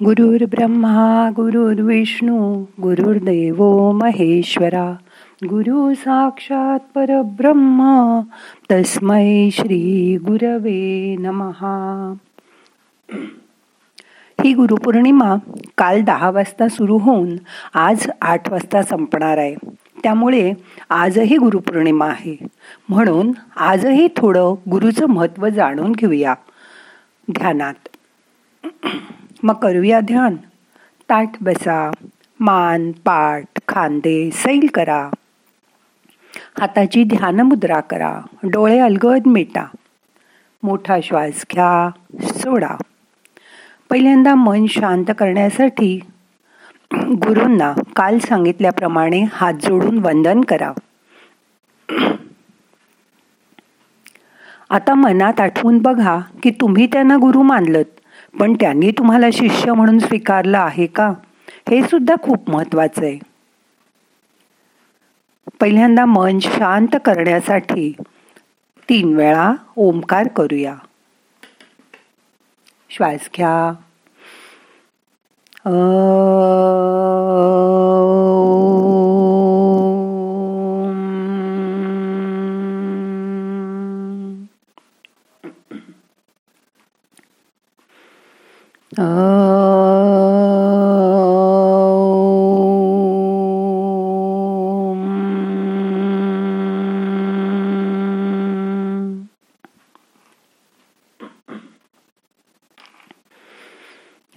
गुरुर् ब्रह्मा गुरुर्विष्णू गुरुर्देव महेश्वरा गुरु साक्षात परब्रह्म तस्मै श्री गुरवे नमहा ही गुरुपौर्णिमा काल दहा वाजता सुरू होऊन आज आठ वाजता संपणार आहे. त्यामुळे आजही गुरुपौर्णिमा आहे. म्हणून आजही थोडं गुरुचं महत्त्व जाणून घेऊया. ध्यानात. मग करूया ध्यान. ताट बसा मान पाठ खांदे सैल करा. हाताची ध्यानमुद्रा करा डोळे अलगद मिटा. मोठा श्वास घ्या सोडा. पहिल्यांदा मन शांत करण्यासाठी गुरूंना काल सांगितल्याप्रमाणे हात जोडून वंदन करा. आता मनात आठवून बघा की तुम्ही त्यांना गुरु मानलत. पण त्यांनी तुम्हाला शिष्य म्हणून स्वीकारलं आहे का? हे सुद्धा खूप महत्वाचं आहे. पहिल्यांदा मन शांत करण्यासाठी तीन वेळा ओंकार करूया. श्वास घ्या.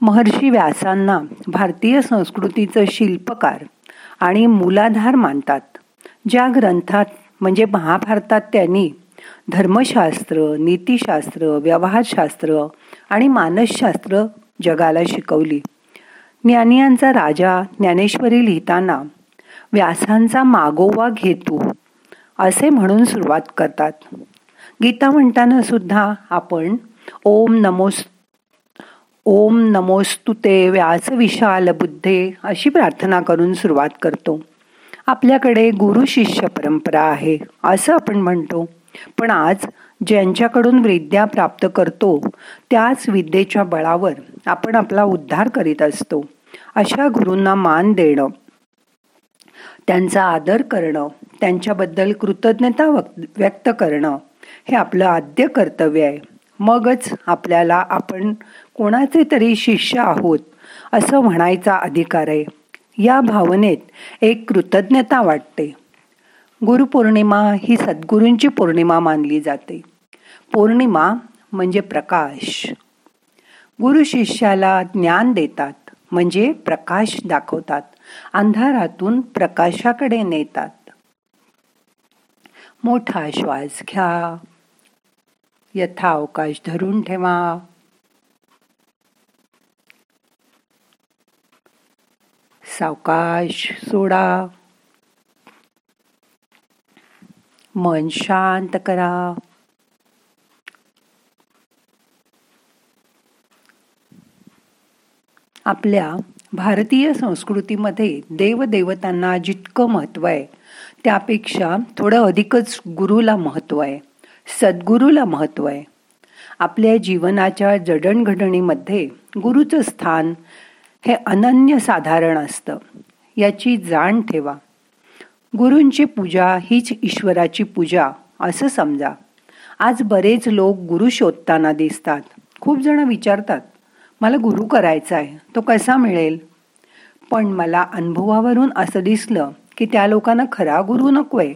महर्षी व्यासांना भारतीय संस्कृतीचं शिल्पकार आणि मूलाधार मानतात. ज्या ग्रंथात म्हणजे महाभारतात त्यांनी धर्मशास्त्र नीतिशास्त्र व्यवहारशास्त्र आणि मानसशास्त्र जगाला शिकवली. ज्ञानियांचा राजा ज्ञानेश्वरी लिहिताना व्यासांचा मागोवा घेतो असे म्हणून सुरुवात करतात. गीता म्हणताना सुद्धा आपण ओम नमोस्त ओम नमोस्तुते व्यास विशाल बुद्धे अशी प्रार्थना करून सुरुवात करतो. आपल्याकडे गुरु शिष्य परंपरा आहे असं आपण म्हणतो. पण आज ज्यांच्याकडून विद्या प्राप्त करतो त्याच विद्येच्या बळावर आपण आपला उद्धार करीत असतो. अशा गुरूंना मान देणं त्यांचा आदर करणं त्यांच्याबद्दल कृतज्ञता व्यक्त करणं हे आपलं आद्य कर्तव्य आहे. मगच आपल्याला आपण कोणाचे तरी शिष्य आहोत असं म्हणायचा अधिकार आहे. या भावनेत एक कृतज्ञता वाटते. गुरुपौर्णिमा ही सद्गुरूंची पौर्णिमा मानली जाते. पौर्णिमा म्हणजे प्रकाश. गुरु शिष्याला ज्ञान देतात म्हणजे प्रकाश दाखवतात. अंधारातून प्रकाशाकडे नेतात. मोठा श्वास घ्या. यथा अवकाश धरून ठेवा. सावकाश सोडा. मन शांत करा. आपल्या भारतीय संस्कृतीमध्ये देवदेवतांना जितकं महत्त्व आहे त्यापेक्षा थोडं अधिकच गुरुला महत्त्व आहे सद्गुरूला महत्त्व आहे. आपल्या जीवनाच्या जडणघडणीमध्ये गुरुचं स्थान हे अनन्य साधारण असतं. याची जाण ठेवा. गुरूंची पूजा हीच ईश्वराची पूजा असं समजा. आज बरेच लोक गुरु शोधताना दिसतात. खूप जण विचारतात मला गुरु करायचा आहे तो कसा मिळेल? पण मला अनुभवावरून असं दिसलं की त्या लोकांना खरा गुरु नको आहे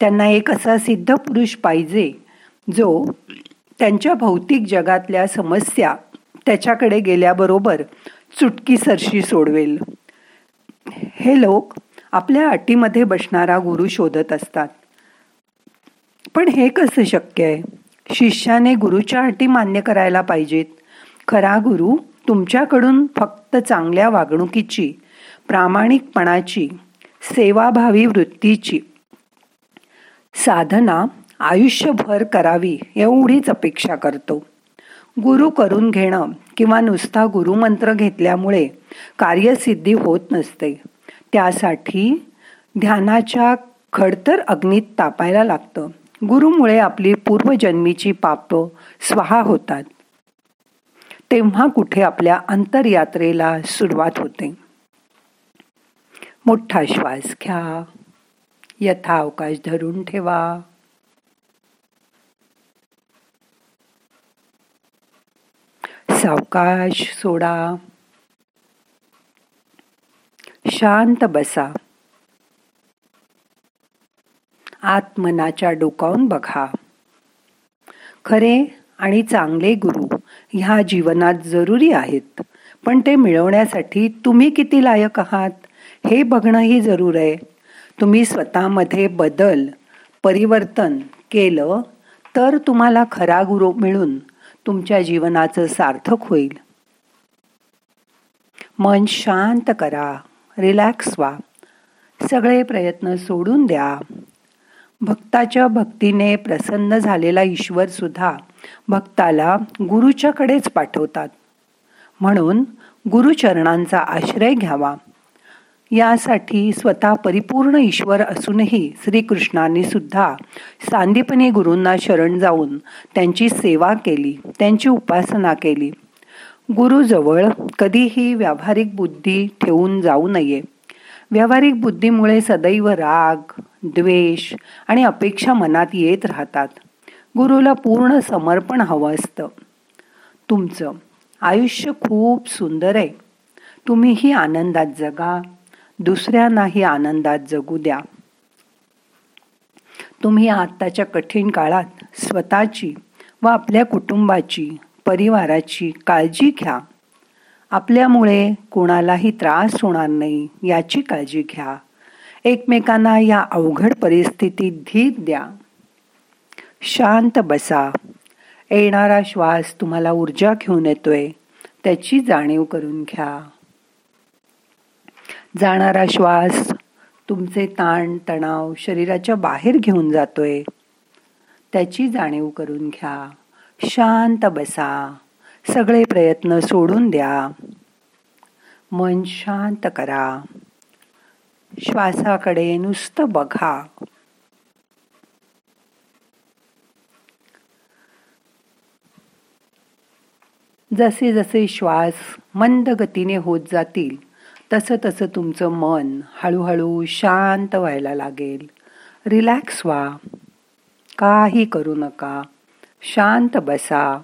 त्यांना एक असा सिद्ध पुरुष पाहिजे जो त्यांच्या भौतिक जगातल्या समस्या त्याच्याकडे गेल्याबरोबर चुटकी सरशी सोडवेल. हे लोक आपल्या अटीमध्ये बसणारा गुरु शोधत असतात. पण हे कसं शक्य आहे? शिष्याने गुरुच्या अटी मान्य करायला पाहिजेत. खरा गुरु तुमच्याकडून फक्त चांगल्या वागणुकीची प्रामाणिकपणाची सेवाभावी वृत्तीची साधना आयुष्यभर करावी एवढीच अपेक्षा करतो. गुरु करून घेणं किंवा नुसता गुरुमंत्र घेतल्यामुळे कार्यसिद्धी होत नसते. त्यासाठी ध्यानाच्या खडतर अग्नीत तापायला लागतं. गुरुमुळे आपली पूर्वजन्मीची पाप स्वहा होतात. तेव्हा कुठे आपल्या अंतरयात्रेला सुरुवात होते. मोठा श्वास घ्या. यथा अवकाश धरून ठेवा. सावकाश सोडा. शांत बसा. आत्मनाच्या डोकावून बघा. खरे आणि चांगले गुरु ह्या जीवनात जरुरी आहेत पण ते मिळवण्यासाठी तुम्ही किती लायक आहात हे बघणंही जरूर आहे. तुम्ही स्वतःमध्ये बदल परिवर्तन केलं तर तुम्हाला खरा गुरु मिळून तुमच्या जीवनाचं सार्थक होईल. मन शांत करा रिलॅक्स व्हा. सगळे प्रयत्न सोडून द्या. भक्ताच्या भक्तीने प्रसन्न झालेला ईश्वर सुद्धा भक्ताला गुरुच्याकडेच पाठवतात. म्हणून गुरुचरणांचा आश्रय घ्यावा. यासाठी स्वतः परिपूर्ण ईश्वर असूनही श्रीकृष्णांनी सुद्धा सांदीपनी गुरूंना शरण जाऊन त्यांची सेवा केली त्यांची उपासना केली. गुरुजवळ कधीही व्यावहारिक बुद्धी ठेवून जाऊ नये. व्यावहारिक बुद्धीमुळे सदैव राग द्वेष आणि अपेक्षा मनात येत राहतात. गुरुला पूर्ण समर्पण हवं असतं. तुमचं आयुष्य खूप सुंदर आहे. तुम्हीही आनंदात जगा. दुसऱ्यांनाही आनंदात जगू द्या. तुम्ही आत्ताच्या कठीण काळात स्वतःची व आपल्या कुटुंबाची परिवाराची काळजी घ्या. आपल्यामुळे कोणालाही त्रास होणार नाही याची काळजी घ्या. एकमेकांना या अवघड परिस्थितीत धीर द्या. शांत बसा. येणारा श्वास तुम्हाला ऊर्जा घेऊन येतोय त्याची जाणीव करून घ्या. जाणारा श्वास तुमचे ताण तणाव शरीराच्या बाहेर घेऊन जातोय. त्याची जाणीव करून घ्या. शांत बसा. सगळे प्रयत्न सोडून द्या. मन शांत करा. श्वासाकडे नुसतं बघा. जसे जसे श्वास मंद गतीने होत जातील तसं तसं तुमचं मन हळूहळू शांत व्हायला लागेल. रिलॅक्स व्हा. काही करू नका. शांत बसा.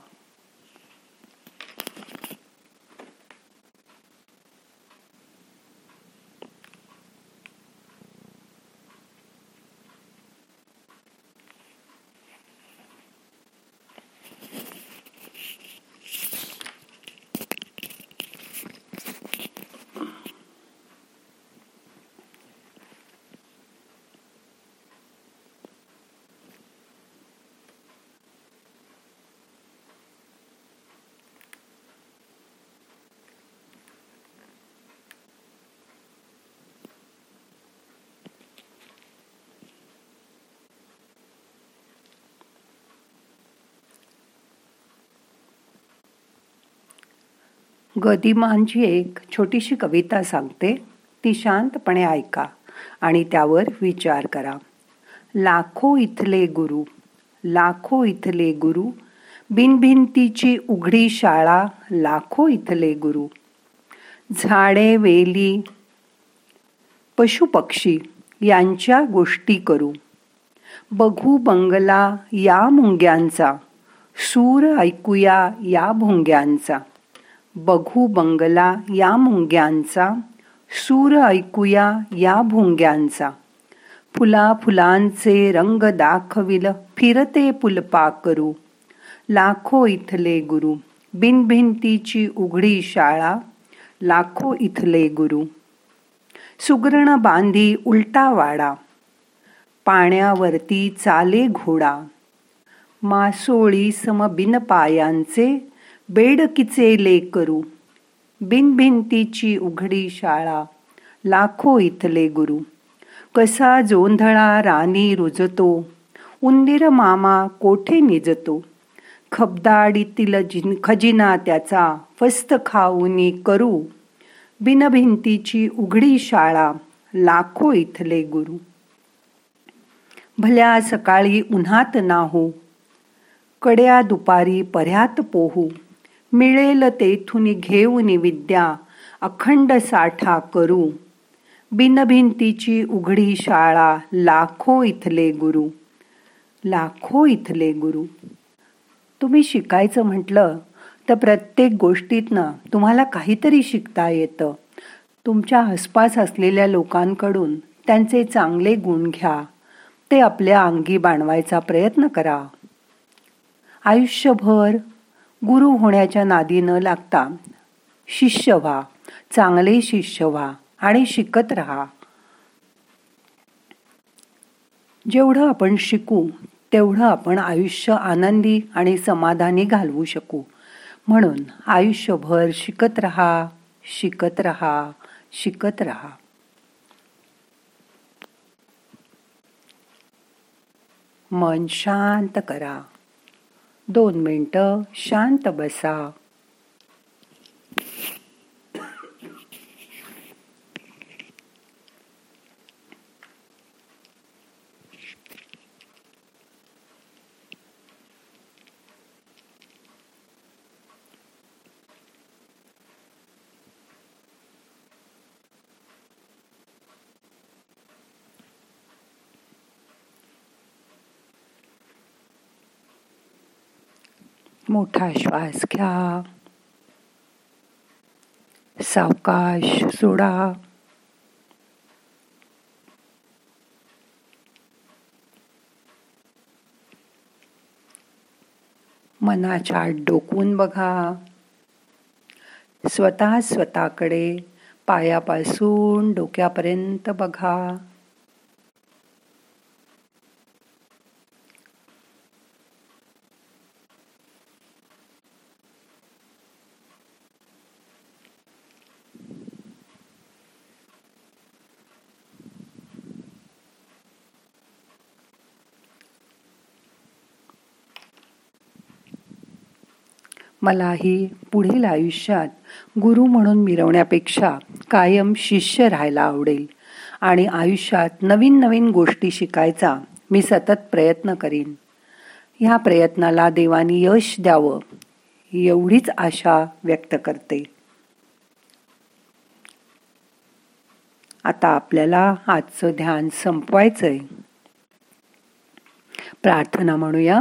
गदिमांची एक छोटीशी कविता सांगते. ती शांतपणे ऐका आणि त्यावर विचार करा. लाखो इथले गुरु लाखो इथले गुरु बिनभिंतीची उघडी शाळा लाखो इथले गुरु. झाडे वेली पशुपक्षी यांच्या गोष्टी करू. बघू बंगला या मुंग्यांचा सूर ऐकूया या भोंग्यांचा. बघू बंगला या मुंग्यांचा सूर ऐकूया या भुंग्यांचा. फुला फुलांचे रंग दाखविल फिरते पुलपा करू लाखो इथले गुरु बिनभिंतीची उघडी शाळा. लाखो इथले गुरु. सुगरण बांधी उलटा वाडा. पाण्यावरती चाले घोडा. मासोळी सम बिनपायांचे बेडकीचे ले करू. बिनभिंतीची उघडी शाळा. लाखो इथले गुरु. कसा जोंधळा राणी रुजतो. उंदीर मामा कोठे निजतो. खबदाडीतील जिन खजिना त्याचा फस्त खाऊनी करू. बिनभिंतीची उघडी शाळा. लाखो इथले गुरु. भल्या सकाळी उन्हात नाहू. कड्या दुपारी पर्यात पोहू. मिळेल तेथून घेऊन विद्या अखंड साठा करू. बिनभिंतीची उघडी शाळा लाखो इथले गुरु. लाखो इथले गुरु. तुम्ही शिकायचं म्हटलं तर प्रत्येक गोष्टीतनं तुम्हाला काहीतरी शिकता येतं. तुमच्या आसपास असलेल्या लोकांकडून त्यांचे चांगले गुण घ्या. ते आपल्या अंगी बाणवायचा प्रयत्न करा. आयुष्यभर गुरु होण्याच्या नादी न लागता शिष्य व्हा चांगले शिष्य व्हा आणि शिकत राहा. जेवढं आपण शिकू तेवढं आपण आयुष्य आनंदी आणि समाधानी घालवू शकू. म्हणून आयुष्यभर शिकत राहा शिकत राहा शिकत राहा. मन शांत करा. दोन मिनटं शांत बसा. मोठा श्वास घ्या सावकाश सोडा. मनाच्या डोकवून बघा. स्वतः स्वतःकडे पायापासून डोक्यापर्यंत बघा. मलाही पुढील आयुष्यात गुरु म्हणून मिरवण्यापेक्षा कायम शिष्य राहायला आवडेल. आणि आयुष्यात नवीन नवीन गोष्टी शिकायचा मी सतत प्रयत्न करीन. ह्या प्रयत्नाला देवानी यश द्यावं एवढीच आशा व्यक्त करते. आता आपल्याला आजचं ध्यान संपवायचंय. प्रार्थना म्हणूया.